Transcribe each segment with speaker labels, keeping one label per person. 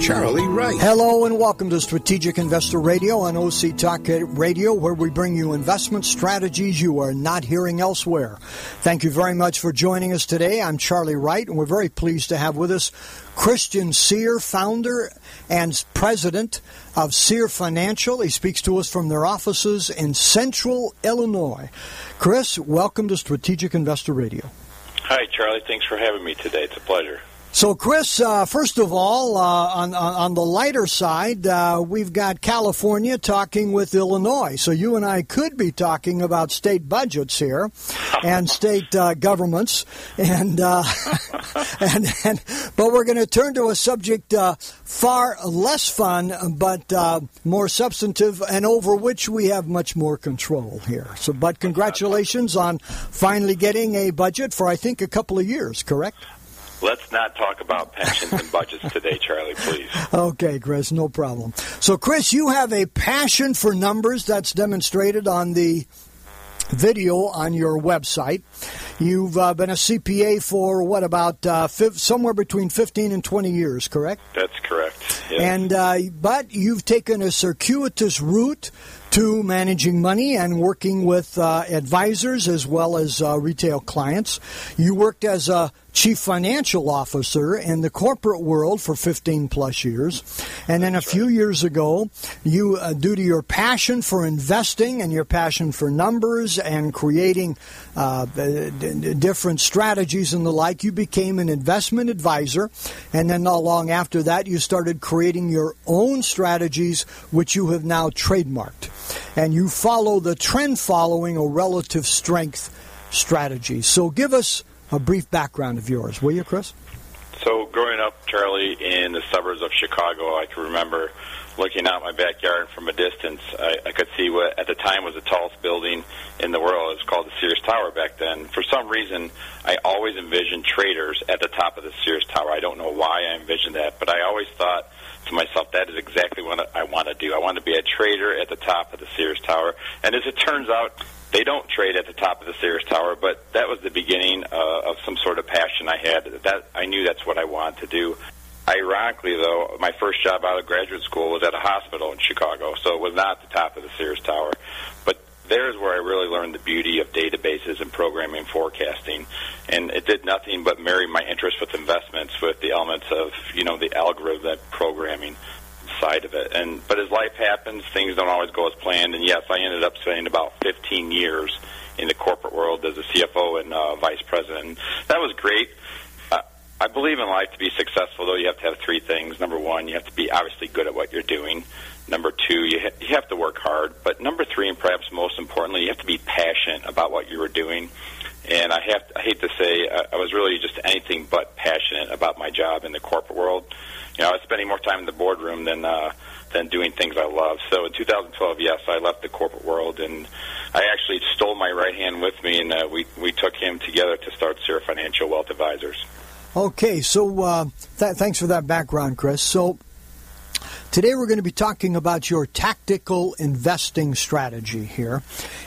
Speaker 1: Charlie Wright.
Speaker 2: Hello and welcome to Strategic Investor Radio on OC Talk Radio, where we bring you investment strategies you are not hearing elsewhere. Thank you very much for joining us today. I'm Charlie Wright, and we're very pleased to have with us Christian Cyr, founder and president of Cyr Financial. He speaks to us from their offices in Central Illinois. Chris, welcome to Strategic Investor Radio.
Speaker 3: Hi, Charlie. Thanks for having me today. It's a pleasure.
Speaker 2: So, Chris, uh, first of all, uh, on, on the lighter side, uh, we've got California talking with Illinois. So, you and I could be talking about state budgets here and state uh, governments, and, uh, and, and but we're going to turn to a subject uh, far less fun, but more substantive, and over which we have much more control here. So, but congratulations on finally getting a budget for I think a couple of years. Correct?
Speaker 3: Let's not talk about pensions and budgets today, Charlie, please.
Speaker 2: Okay, Chris, no problem. So, Chris, you have a passion for numbers that's demonstrated on the video on your website. You've uh, been a CPA for what about uh, somewhere between 15 and 20 years, correct?
Speaker 3: That's correct.
Speaker 2: And uh, but you've taken a circuitous route to managing money and working with uh, advisors as well as uh, retail clients. You worked as a chief financial officer in the corporate world for 15 plus years. And then a few years ago, you, uh, due to your passion for investing and your passion for numbers and creating uh, different strategies and the like, you became an investment advisor. And then not long after that, you started creating your own strategies, which you have now trademarked. And you follow the trend following or relative strength strategy. So give us a brief background of yours, will you, Chris?
Speaker 3: So, growing up, Charlie, in the suburbs of Chicago, I can remember looking out my backyard from a distance. I, I could see what at the time was the tallest building in the world. It was called the Sears Tower back then. For some reason, I always envisioned traders at the top of the Sears Tower. I don't know why I envisioned that, but I always thought to myself, that is exactly what I want to do. I want to be a trader at the top of the Sears Tower. And as it turns out, they don't trade at the top of the Sears Tower, but that was the beginning uh, of some sort of passion I had. That I knew that's what I wanted to do. Ironically, though, my first job out of graduate school was at a hospital in Chicago, so it was not the top of the Sears Tower. But there's where I really learned the beauty of databases and programming forecasting. And it did nothing but marry my interest with investments with the elements of, you know, the algorithm programming side of it. And but as life happens, things don't always go as planned. And yes, I ended up spending about 15 years in the corporate world as a CFO and uh, vice president. That was great. Uh, I believe in life to be successful, though, you have to have three things. Number one, you have to be obviously good at what you're doing. Number two, you, ha- you have to work hard. But number three, and perhaps most importantly, you have to be passionate about what you were doing. And I have I hate to say uh, I was really just anything but passionate about my job in the corporate world. You know, I was spending more time in the boardroom than uh, than doing things I love. So in 2012, yes, I left the corporate world, and I actually stole my right hand with me, and uh, we we took him together to start Cyr Financial Wealth Advisors.
Speaker 2: Okay, so uh, th- thanks for that background, Chris. So Today we're going to be talking about your tactical investing strategy here.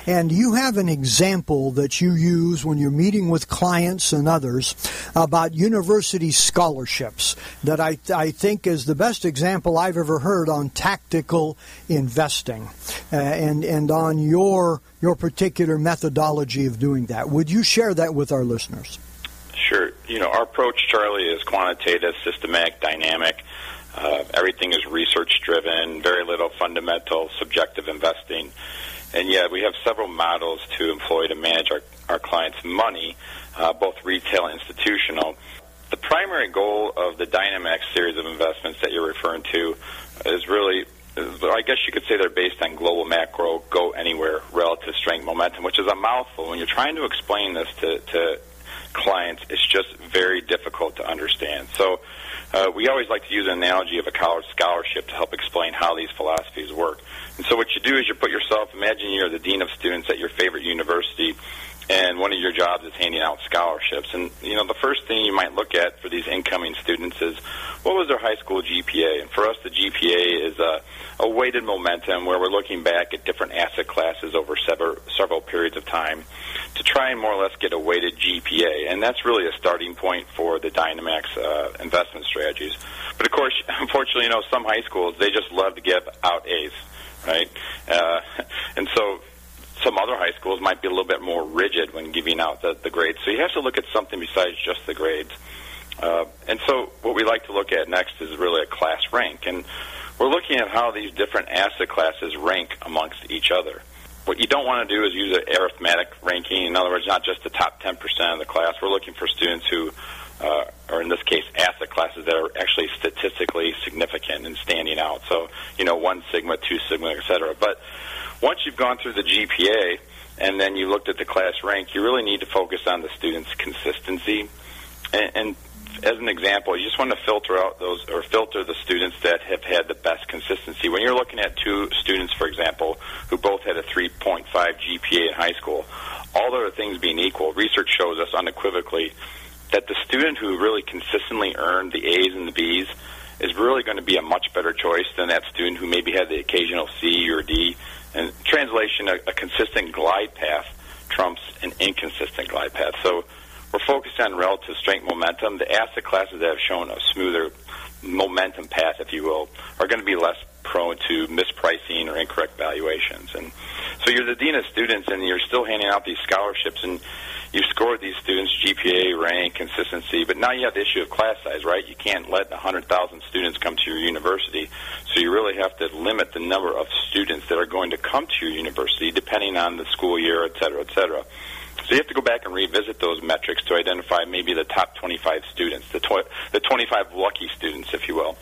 Speaker 2: And you have an example that you use when you're meeting with clients and others about university scholarships that I, I think is the best example I've ever heard on tactical investing uh, and, and on your, your particular methodology of doing that. Would you share that with our listeners?
Speaker 3: Sure. You know, our approach, Charlie, is quantitative, systematic, dynamic. Uh, everything is research driven, very little fundamental subjective investing. And yet we have several models to employ to manage our, our clients' money, uh, both retail and institutional. The primary goal of the Dynamax series of investments that you're referring to is really, I guess you could say they're based on global macro, go anywhere, relative strength momentum, which is a mouthful. When you're trying to explain this to, to clients, it's just very difficult to understand. So uh, we always like to use an analogy of a college scholarship to help explain how these philosophies work. And so what you do is you put yourself, imagine you're the dean of students at your favorite university, and one of your jobs is handing out scholarships. And, you know, the first thing you might look at for these incoming students is what was their high school GPA? And for us, the GPA is a, a weighted momentum where we're looking back at different asset classes over several, several periods of time to try and more or less get a weighted GPA. And that's really a starting point for the Dynamax uh, investment strategies. But of course, unfortunately, you know, some high schools, they just love to give out A's, right? Uh, and so some other high schools might be a little bit more rigid when giving out the, the grades. So you have to look at something besides just the grades. Uh, and so what we like to look at next is really a class rank. And we're looking at how these different asset classes rank amongst each other. What you don't want to do is use an arithmetic ranking. In other words, not just the top 10% of the class. We're looking for students who uh, or in this case, asset classes that are actually statistically significant and standing out. So, you know, one sigma, two sigma, et cetera. But once you've gone through the GPA and then you looked at the class rank, you really need to focus on the student's consistency. And, and as an example, you just want to filter out those or filter the students that have had the best consistency. When you're looking at two students, for example, who both had a 3.5 GPA in high school, all other things being equal, research shows us unequivocally that the student who really consistently earned the A's and the B's is really going to be a much better choice than that student who maybe had the occasional C or D. And translation, a, a consistent glide path trumps an inconsistent glide path. So we're focused on relative strength momentum. The asset classes that have shown a smoother momentum path, if you will, are going to be less prone to mispricing or incorrect valuations. And so you're the dean of students, and you're still handing out these scholarships, and you scored these students GPA, rank, consistency, but now you have the issue of class size, right? You can't let 100,000 students come to your university, so you really have to limit the number of students that are going to come to your university, depending on the school year, et cetera, et cetera. So you have to go back and revisit those metrics to identify maybe the top 25 students, the, tw- the 25 lucky students, if you will.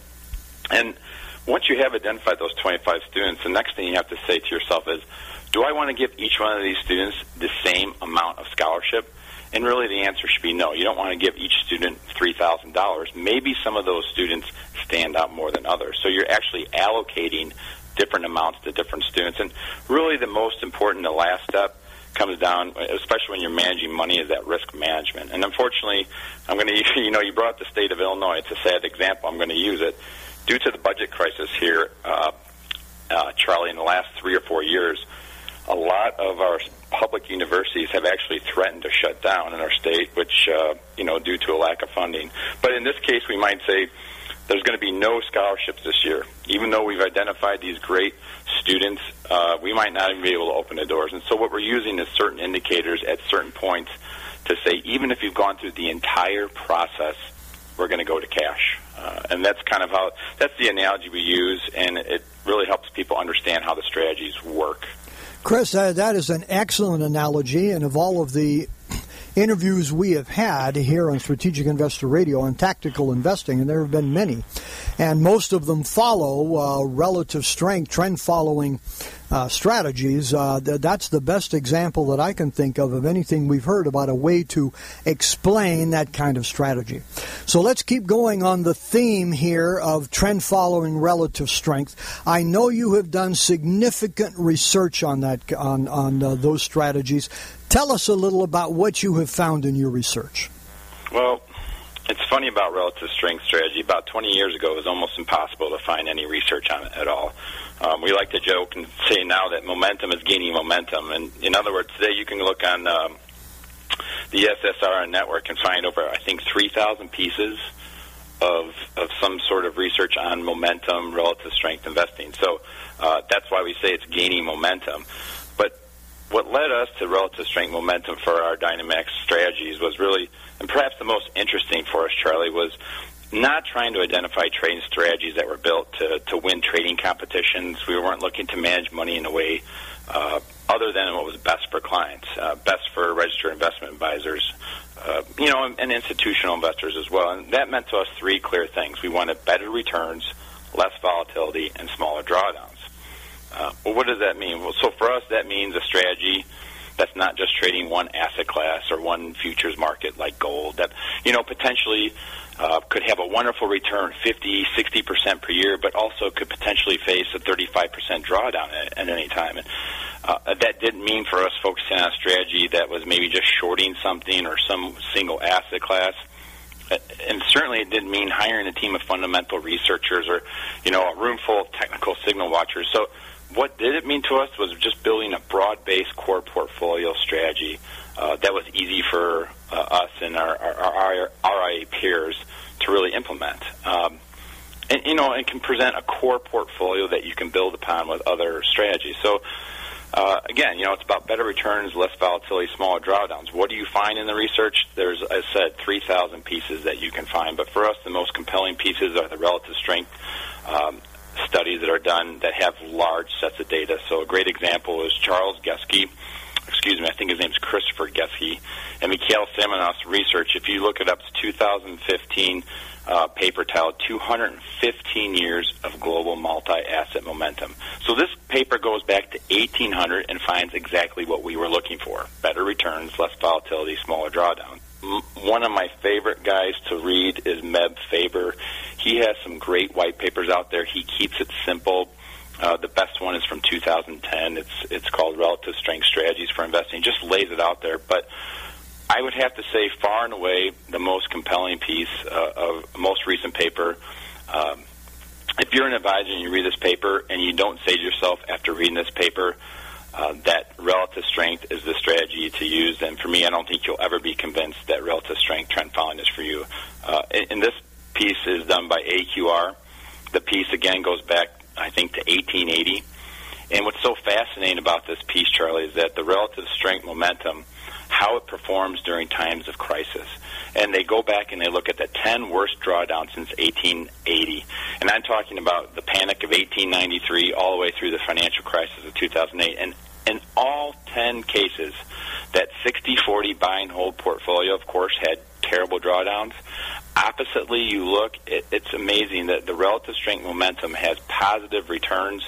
Speaker 3: And once you have identified those 25 students, the next thing you have to say to yourself is, do I want to give each one of these students the same amount of scholarship? And really, the answer should be no. You don't want to give each student $3,000. Maybe some of those students stand out more than others. So you're actually allocating different amounts to different students. And really, the most important, the last step, comes down, especially when you're managing money, is that risk management. And unfortunately, I'm going to, you know, you brought the state of Illinois. It's a sad example. I'm going to use it. Due to the budget crisis here, uh, uh, Charlie, in the last three or four years, a lot of our public universities have actually threatened to shut down in our state, which, uh, you know, due to a lack of funding. But in this case, we might say there's going to be no scholarships this year. Even though we've identified these great students, uh, we might not even be able to open the doors. And so what we're using is certain indicators at certain points to say, even if you've gone through the entire process, we're going to go to cash. Uh, and that's kind of how, that's the analogy we use, and it really helps people understand how the strategies work.
Speaker 2: Chris, uh, that is an excellent analogy, and of all of the interviews we have had here on Strategic Investor Radio on tactical investing, and there have been many, and most of them follow uh, relative strength, trend following uh, strategies. Uh, th- that's the best example that I can think of of anything we've heard about a way to explain that kind of strategy. So let's keep going on the theme here of trend following relative strength. I know you have done significant research on that on on uh, those strategies. Tell us a little about what you have found in your research.
Speaker 3: Well, it's funny about relative strength strategy. About 20 years ago, it was almost impossible to find any research on it at all. Um, we like to joke and say now that momentum is gaining momentum. And in other words, today you can look on um, the SSRN network and find over, I think, 3,000 pieces of, of some sort of research on momentum, relative strength investing. So uh, that's why we say it's gaining momentum. What led us to relative strength momentum for our Dynamax strategies was really, and perhaps the most interesting for us, Charlie, was not trying to identify trading strategies that were built to, to win trading competitions. We weren't looking to manage money in a way uh, other than what was best for clients, uh, best for registered investment advisors, uh, you know, and, and institutional investors as well. And that meant to us three clear things. We wanted better returns, less volatility, and smaller drawdowns. Uh, well, what does that mean? Well, so for us, that means a strategy that's not just trading one asset class or one futures market like gold. That you know potentially uh, could have a wonderful return, 50, 60 percent per year, but also could potentially face a 35 percent drawdown at, at any time. And uh, that didn't mean for us focusing on a strategy that was maybe just shorting something or some single asset class. Uh, and certainly it didn't mean hiring a team of fundamental researchers or, you know, a room full of technical signal watchers. So what did it mean to us was just building a broad-based core portfolio strategy uh, that was easy for uh, us and our, our, our RIA peers to really implement. Um, and you know, it can present a core portfolio that you can build upon with other strategies. So. Uh, again, you know, it's about better returns, less volatility, smaller drawdowns. What do you find in the research? There's, as I said, 3,000 pieces that you can find. But for us, the most compelling pieces are the relative strength um, studies that are done that have large sets of data. So a great example is Charles Geschke. Excuse me, I think his name is Christopher Geschke. And Mikhail Samonov's research, if you look it up, it's 2015 uh, paper titled 215 Years of Global Multi-Asset Momentum. So this paper goes back to 1800 and finds exactly what we were looking for. Better returns, less volatility, smaller drawdown. One of my favorite guys to read is Meb Faber. He has some great white papers out there. He keeps it simple. Uh, the best one is from 2010. It's it's called Relative Strength Strategies for Investing. Just lays it out there, but I would have to say, far and away, the most compelling piece uh, of most recent paper. Um, if you're an advisor and you read this paper and you don't say to yourself after reading this paper uh, that relative strength is the strategy to use, then for me, I don't think you'll ever be convinced that relative strength trend following is for you. Uh, and this piece is done by AQR. The piece again goes back, I think, to 1880. And what's so fascinating about this piece, Charlie, is that the relative strength momentum how it performs during times of crisis. And they go back and they look at the 10 worst drawdowns since 1880. And I'm talking about the panic of 1893 all the way through the financial crisis of 2008. And in all 10 cases, that 60-40 buy and hold portfolio, of course, had terrible drawdowns. Oppositely, you look, it, it's amazing that the relative strength momentum has positive returns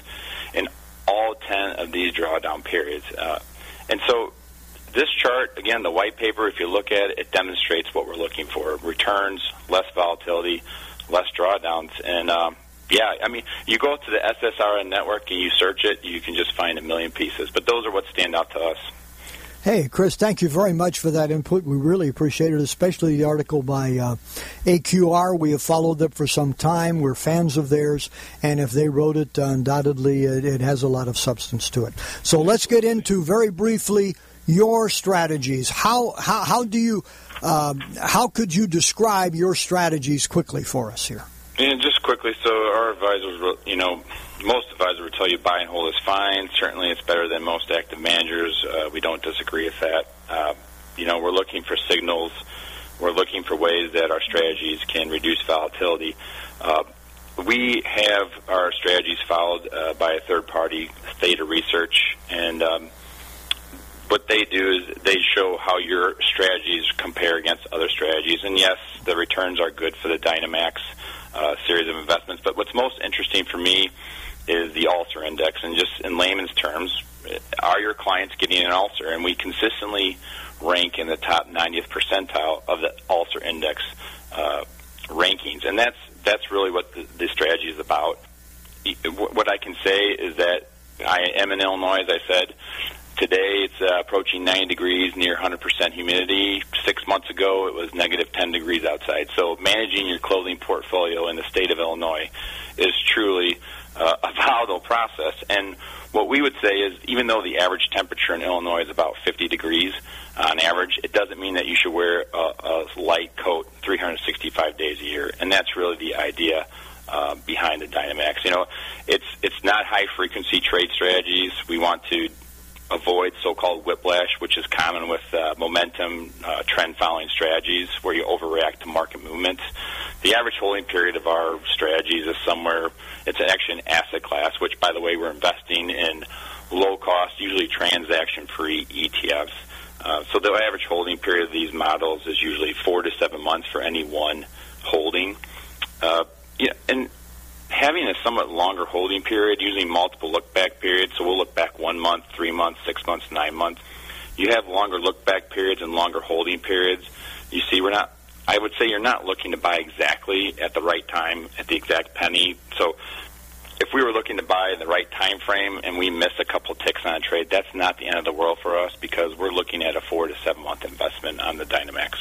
Speaker 3: in all 10 of these drawdown periods. Uh, and so this chart, again, the white paper, if you look at it, it demonstrates what we're looking for returns, less volatility, less drawdowns. And um, yeah, I mean, you go to the SSRN network and you search it, you can just find a million pieces. But those are what stand out to us.
Speaker 2: Hey, Chris, thank you very much for that input. We really appreciate it, especially the article by uh, AQR. We have followed them for some time. We're fans of theirs, and if they wrote it, uh, undoubtedly it, it has a lot of substance to it. So let's get into very briefly your strategies. How how how do you um, how could you describe your strategies quickly for us here?
Speaker 3: Quickly, so our advisors, you know, most advisors would tell you buy and hold is fine. Certainly, it's better than most active managers. Uh, we don't disagree with that. Uh, you know, we're looking for signals. We're looking for ways that our strategies can reduce volatility. Uh, we have our strategies followed uh, by a third party, Theta Research, and um, what they do is they show how your strategies compare against other strategies. And yes, the returns are good for the Dynamax uh, series of investments. But what's most interesting for me is the Ulcer Index. And just in layman's terms, are your clients getting an ulcer? And we consistently rank in the top 90th percentile of the Ulcer Index uh, rankings. And that's that's really what the, the strategy is about. What I can say is that I am in Illinois, as I said. Today it's uh, approaching 90 degrees, near 100% humidity. Six months ago it was negative 10 degrees outside. So managing your clothing portfolio in the state of Illinois is truly uh, a volatile process. And what we would say is, even though the average temperature in Illinois is about 50 degrees on average, it doesn't mean that you should wear a, a light coat 365 days a year. And that's really the idea uh, behind the Dynamax. You know, it's it's not high frequency trade strategies. We want to avoid so-called whiplash, which is common with uh, momentum uh, trend following strategies where you overreact to market movements. The average holding period of our strategies is somewhere, it's actually an asset class, which, by the way, we're investing in low cost, usually transaction free ETFs. Uh, so the average holding period of these models is usually four to seven months for any one holding. Having a somewhat longer holding period, using multiple look back periods, so we'll look back one month, three months, six months, nine months. You have longer look back periods and longer holding periods. You see, we're not. I would say you're not looking to buy exactly at the right time, at the exact penny. So, if we were looking to buy in the right time frame and we miss a couple ticks on a trade, that's not the end of the world for us because we're looking at a four to seven month investment on the Dynamax.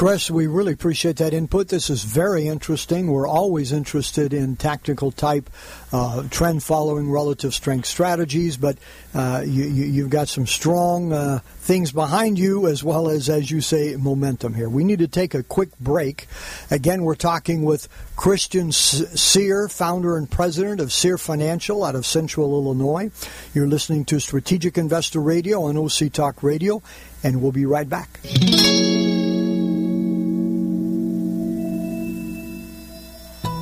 Speaker 2: Chris, we really appreciate that input. This is very interesting. We're always interested in tactical type, uh, trend following relative strength strategies, but uh, you, have got some strong uh, things behind you as well as, as you say, momentum here. We need to take a quick break. Again, we're talking with Christian Cyr, founder and president of Cyr Financial out of Central Illinois. You're listening to Strategic Investor Radio on OC Talk Radio, and we'll be right back.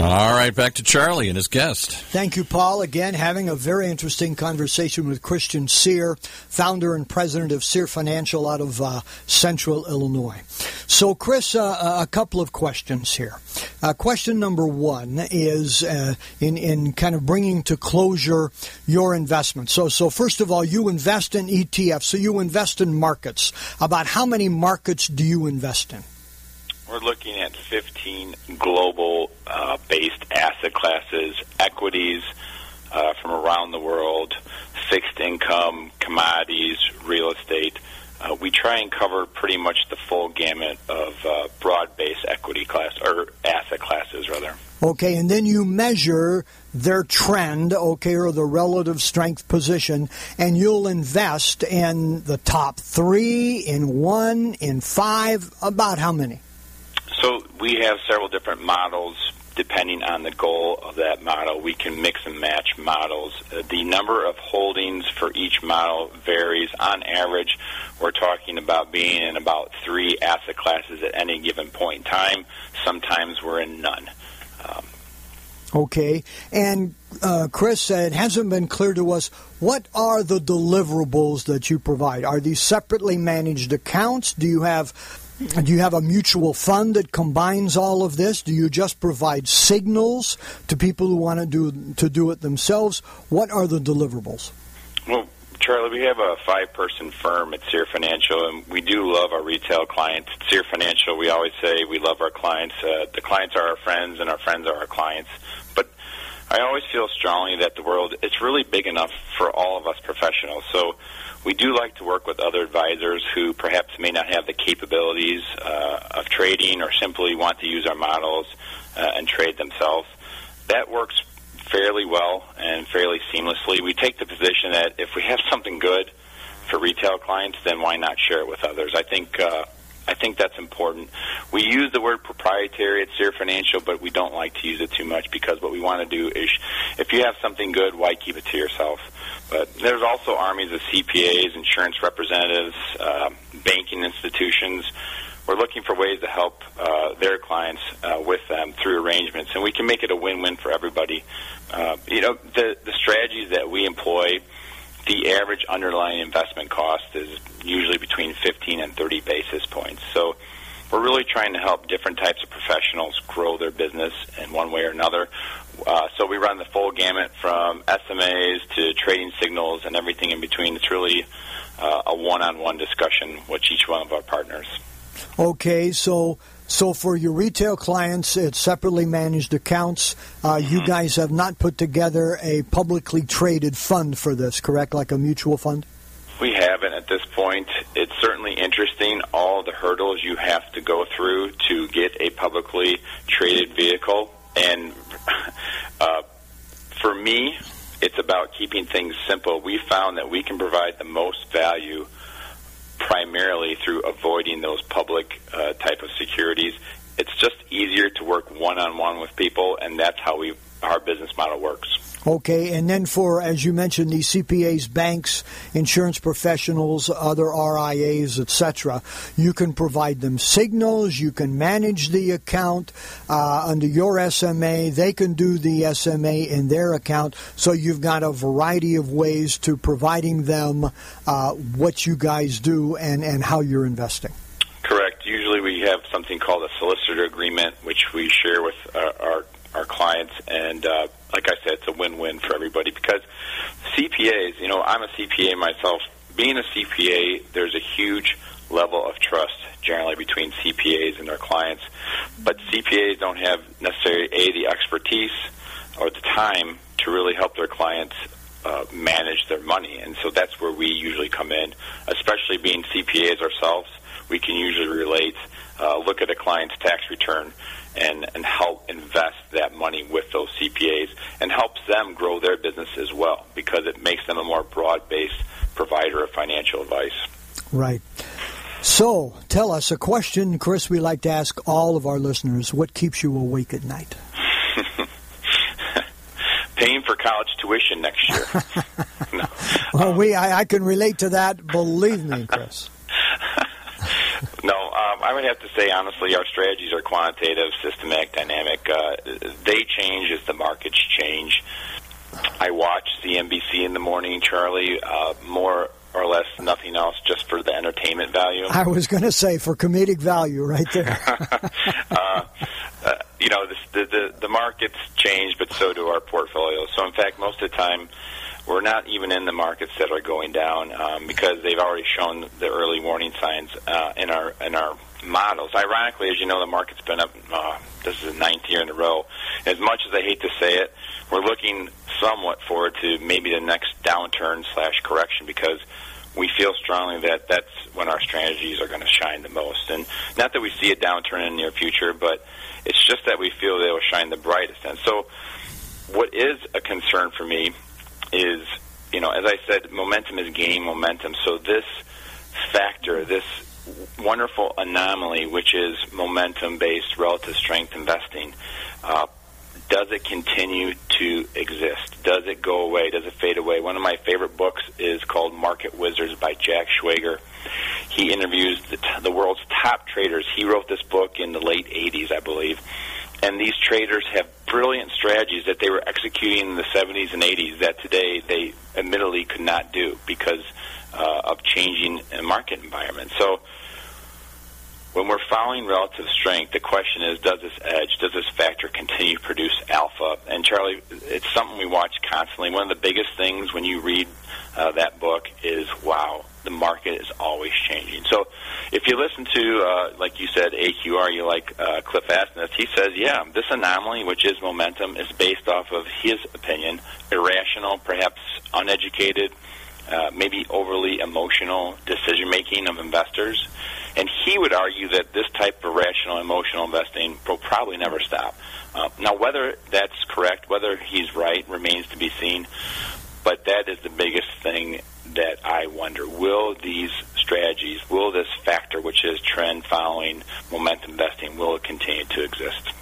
Speaker 4: All right, back to Charlie and his guest.
Speaker 2: Thank you, Paul. Again, having a very interesting conversation with Christian Cyr, founder and president of Cyr Financial out of uh, Central Illinois. So, Chris, uh, a couple of questions here. Uh, question number one is uh, in in kind of bringing to closure your investment. So, so first of all, you invest in ETFs. So you invest in markets. About how many markets do you invest in?
Speaker 3: We're looking at 15 global uh, based asset classes, equities uh, from around the world, fixed income, commodities, real estate. Uh, we try and cover pretty much the full gamut of uh, broad-based equity class or asset classes, rather.
Speaker 2: Okay, and then you measure their trend, okay, or the relative strength position, and you'll invest in the top three, in one, in five. About how many?
Speaker 3: So we have several different models depending on the goal of that model. We can mix and match models. Uh, the number of holdings for each model varies. On average, we're talking about being in about three asset classes at any given point in time. Sometimes we're in none. Um,
Speaker 2: Okay. And uh, Chris, it hasn't been clear to us what are the deliverables that you provide? Are these separately managed accounts? Do you have do you have a mutual fund that combines all of this? Do you just provide signals to people who want to do to do it themselves? What are the deliverables?
Speaker 3: Well, Charlie, we have a five-person firm at Cyr Financial, and we do love our retail clients. At Cyr Financial, we always say we love our clients. Uh, the clients are our friends, and our friends are our clients. I always feel strongly that the world it's really big enough for all of us professionals. So we do like to work with other advisors who perhaps may not have the capabilities uh, of trading or simply want to use our models uh, and trade themselves. That works fairly well and fairly seamlessly. We take the position that if we have something good for retail clients, then why not share it with others? I think uh, I think that's important. We use the word proprietary at Cyr Financial, but we don't like to use it too much because what we want to do is, if you have something good, why keep it to yourself? But there's also armies of CPAs, insurance representatives, uh, banking institutions. We're looking for ways to help uh, their clients uh, with them through arrangements, and we can make it a win-win for everybody. Uh, you know, the the strategies that we employ, the average underlying investment cost is usually between 15 and 30 basis points. So we're really trying to help different types of professionals grow their business in one way or another. Uh, so we run the full gamut from SMAs to trading signals and everything in between. It's really uh, a one-on-one discussion with each one of our partners.
Speaker 2: Okay, so so for your retail clients, it's separately managed accounts. Uh, mm-hmm. You guys have not put together a publicly traded fund for this, correct? Like a mutual fund.
Speaker 3: We haven't at this point. It's certainly interesting all the hurdles you have to go through to get a publicly traded vehicle. And uh, for me, it's about keeping things simple. We found that we can provide the most value primarily through avoiding those public uh, type of securities. It's just easier to work one on one with people, and that's how we our business model works.
Speaker 2: Okay, and then for, as you mentioned, these CPAs, banks, insurance professionals, other RIAs, etc., you can provide them signals, you can manage the account uh, under your SMA, they can do the SMA in their account, so you've got a variety of ways to providing them uh, what you guys do and, and how you're investing.
Speaker 3: Correct. Usually we have something called a solicitor agreement, which we share with uh, our our clients, and uh, like I said, it's a win-win for everybody because CPAs. You know, I'm a CPA myself. Being a CPA, there's a huge level of trust generally between CPAs and their clients, but CPAs don't have necessarily a the expertise or the time to really help their clients uh, manage their money, and so that's where we usually come in, especially being CPAs ourselves. We can usually relate, uh, look at a client's tax return, and, and help invest that money with those CPAs and helps them grow their business as well because it makes them a more broad based provider of financial advice.
Speaker 2: Right. So, tell us a question, Chris, we like to ask all of our listeners. What keeps you awake at night?
Speaker 3: Paying for college tuition next year.
Speaker 2: no. Well, we I, I can relate to that, believe me, Chris.
Speaker 3: I would have to say honestly, our strategies are quantitative, systematic, dynamic. Uh, they change as the markets change. I watch CNBC in the morning, Charlie, uh, more or less nothing else, just for the entertainment value.
Speaker 2: I was going to say for comedic value, right there.
Speaker 3: uh, uh, you know, the, the the markets change, but so do our portfolios. So, in fact, most of the time we're not even in the markets that are going down um, because they've already shown the early warning signs uh, in our in our models. Ironically, as you know, the market's been up. Uh, this is the ninth year in a row. As much as I hate to say it, we're looking somewhat forward to maybe the next downturn slash correction because we feel strongly that that's when our strategies are going to shine the most. And not that we see a downturn in the near future, but it's just that we feel they will shine the brightest. And so, what is a concern for me is, you know, as I said, momentum is gaining momentum. So this factor, this wonderful anomaly, which is momentum-based relative strength investing, uh, does it continue to exist? Does it go away? Does it fade away? One of my favorite books is called Market Wizards by Jack Schwager. He interviews the, t- the world's top traders. He wrote this book in the late 80s, I believe and these traders have brilliant strategies that they were executing in the 70s and 80s that today they admittedly could not do because uh, of changing market environment. So when we're following relative strength, the question is, does this edge, does this factor continue to produce alpha? And Charlie, it's something we watch constantly. One of the biggest things when you read uh, that book is, wow, the market is always changing. So if you listen to, uh, like you said, AQR, you like uh, Cliff Asness, he says, yeah, this anomaly, which is momentum, is based off of his opinion, irrational, perhaps uneducated, uh, maybe overly emotional decision making of investors. And he would argue that this type of rational, emotional investing will probably never stop. Uh, now, whether that's correct, whether he's right, remains to be seen. But that is the biggest thing that I wonder will these strategies, will this factor, which is trend following momentum investing, will it continue to exist?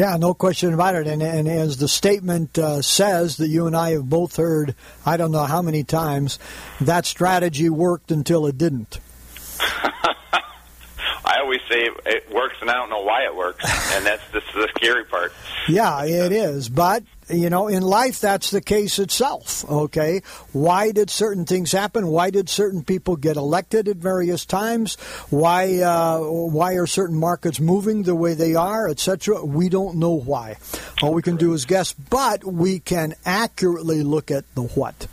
Speaker 2: Yeah, no question about it. And, and as the statement uh, says that you and I have both heard, I don't know how many times, that strategy worked until it didn't.
Speaker 3: I always say it works, and I don't know why it works, and that's the, the scary part.
Speaker 2: Yeah, it is. But you know, in life, that's the case itself. Okay, why did certain things happen? Why did certain people get elected at various times? Why uh, why are certain markets moving the way they are, etc. We don't know why. All we can do is guess, but we can accurately look at the what.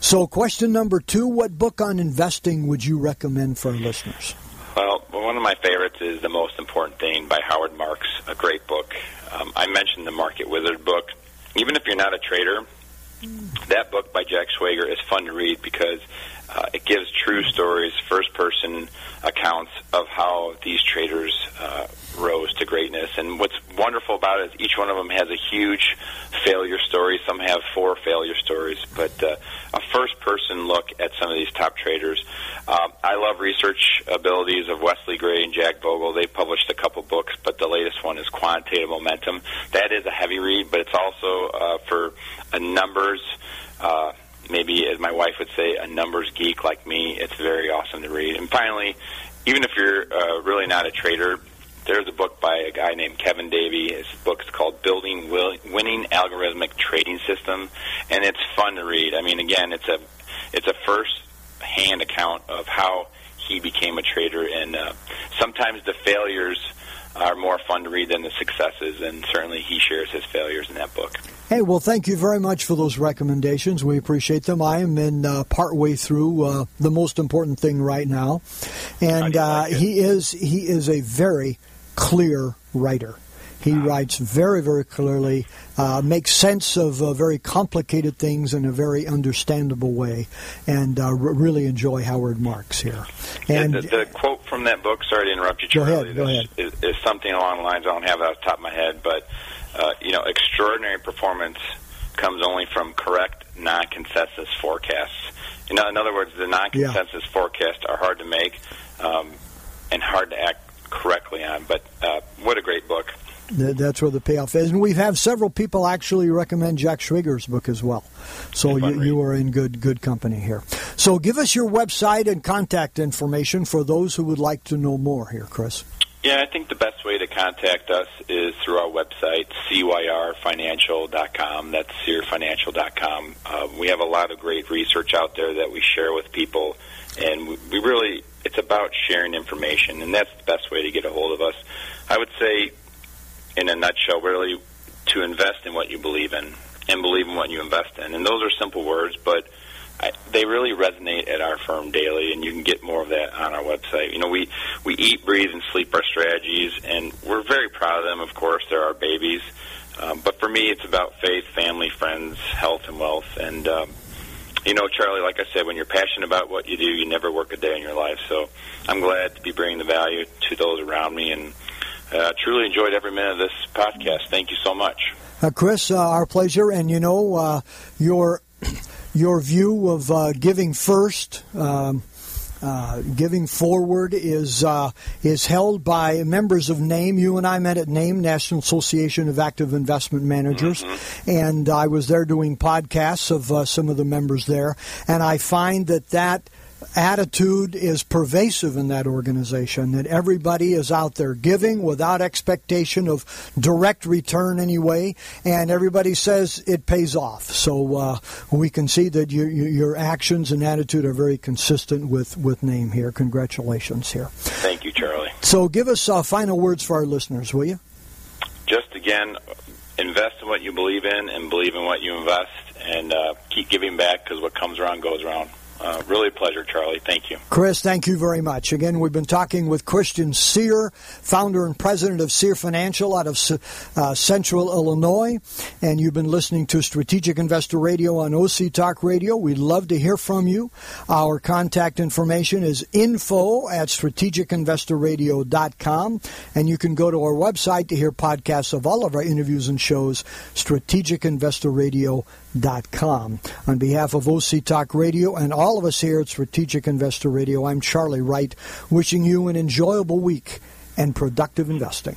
Speaker 2: So, question number two: What book on investing would you recommend for our listeners?
Speaker 3: Well, one of my favorites is The Most Important Thing by Howard Marks, a great book. Um, I mentioned the Market Wizard book. Even if you're not a trader, that book by Jack Schwager is fun to read because uh, it gives true stories, first person accounts of how these traders uh, rose to greatness. And what's wonderful about it is each one of them has a huge failure stories. Some have four failure stories, but uh, a first-person look at some of these top traders. Um, I love research abilities of Wesley Gray and Jack Vogel. They published a couple books, but the latest one is Quantitative Momentum. That is a heavy read, but it's also uh, for a numbers. Uh, maybe, as my wife would say, a numbers geek like me. It's very awesome to read. And finally, even if you're uh, really not a trader, there's a book by a guy named Kevin Davey. His book is called Building Winning Algorithmic Trading System, and it's fun to read. I mean, again, it's a it's a first hand account of how he became a trader, and uh, sometimes the failures are more fun to read than the successes, and certainly he shares his failures in that book.
Speaker 2: Hey, well, thank you very much for those recommendations. We appreciate them. I am in uh, part way through uh, the most important thing right now, and uh, he is he is a very clear writer. He writes very, very clearly, uh, makes sense of uh, very complicated things in a very understandable way, and uh, r- really enjoy Howard Marks here.
Speaker 3: And the, the, quote from that book, sorry to interrupt you, Charlie,
Speaker 2: go ahead, go ahead.
Speaker 3: Is, is, something along the lines, I don't have it off the top of my head, but, uh, you know, extraordinary performance comes only from correct non-consensus forecasts. You know, in other words, the non-consensus yeah. forecasts are hard to make um, and hard to act correctly on. But uh, what a great book.
Speaker 2: That's where the payoff is, and we have had several people actually recommend Jack Schwager's book as well. So you, you, are in good good company here. So give us your website and contact information for those who would like to know more here, Chris.
Speaker 3: Yeah, I think the best way to contact us is through our website, cyrfinancial.com. That's cyrfinancial.com. Uh, we have a lot of great research out there that we share with people, and we really, it's about sharing information, and that's the best way to get a hold of us. I would say in a nutshell, really to invest in what you believe in and believe in what you invest in. And those are simple words, but I, they really resonate at our firm daily, and you can get more of that on our website. You know, we we eat, breathe, and sleep our strategies, and we're very proud of them. Of course, they're our babies. Um, but for me, it's about faith, family, friends, health, and wealth. And um, you know, Charlie, like I said, when you're passionate about what you do, you never work a day in your life. So I'm glad to be bringing the value to those around me, and uh, truly enjoyed every minute of this podcast. Thank you so much.
Speaker 2: Uh, Chris, uh, our pleasure. And you know, uh, your your view of uh, giving first. Um, uh, giving forward is uh, is held by members of NAAIM. You and I met at NAAIM, National Association of Active Investment Managers, mm-hmm. and I was there doing podcasts of uh, some of the members there, and I find that that attitude is pervasive in that organization, that everybody is out there giving without expectation of direct return anyway, and everybody says it pays off. So uh, we can see that you, you, your actions and attitude are very consistent with, with NAAIM here. Congratulations here.
Speaker 3: Thank you, Charlie.
Speaker 2: So give us uh, final words for our listeners, will you?
Speaker 3: Just again, invest in what you believe in and believe in what you invest, and uh, keep giving back because what comes around goes around. Uh, really a pleasure, Charlie. Thank you.
Speaker 2: Chris, thank you very much. Again, we've been talking with Christian Cyr, founder and president of Cyr Financial out of uh, Central Illinois. And you've been listening to Strategic Investor Radio on OC Talk Radio. We'd love to hear from you. Our contact information is info at strategicinvestorradio.com. And you can go to our website to hear podcasts of all of our interviews and shows, strategicinvestorradio.com com. On behalf of OC Talk Radio and all of us here at Strategic Investor Radio, I'm Charlie Wright, wishing you an enjoyable week and productive investing.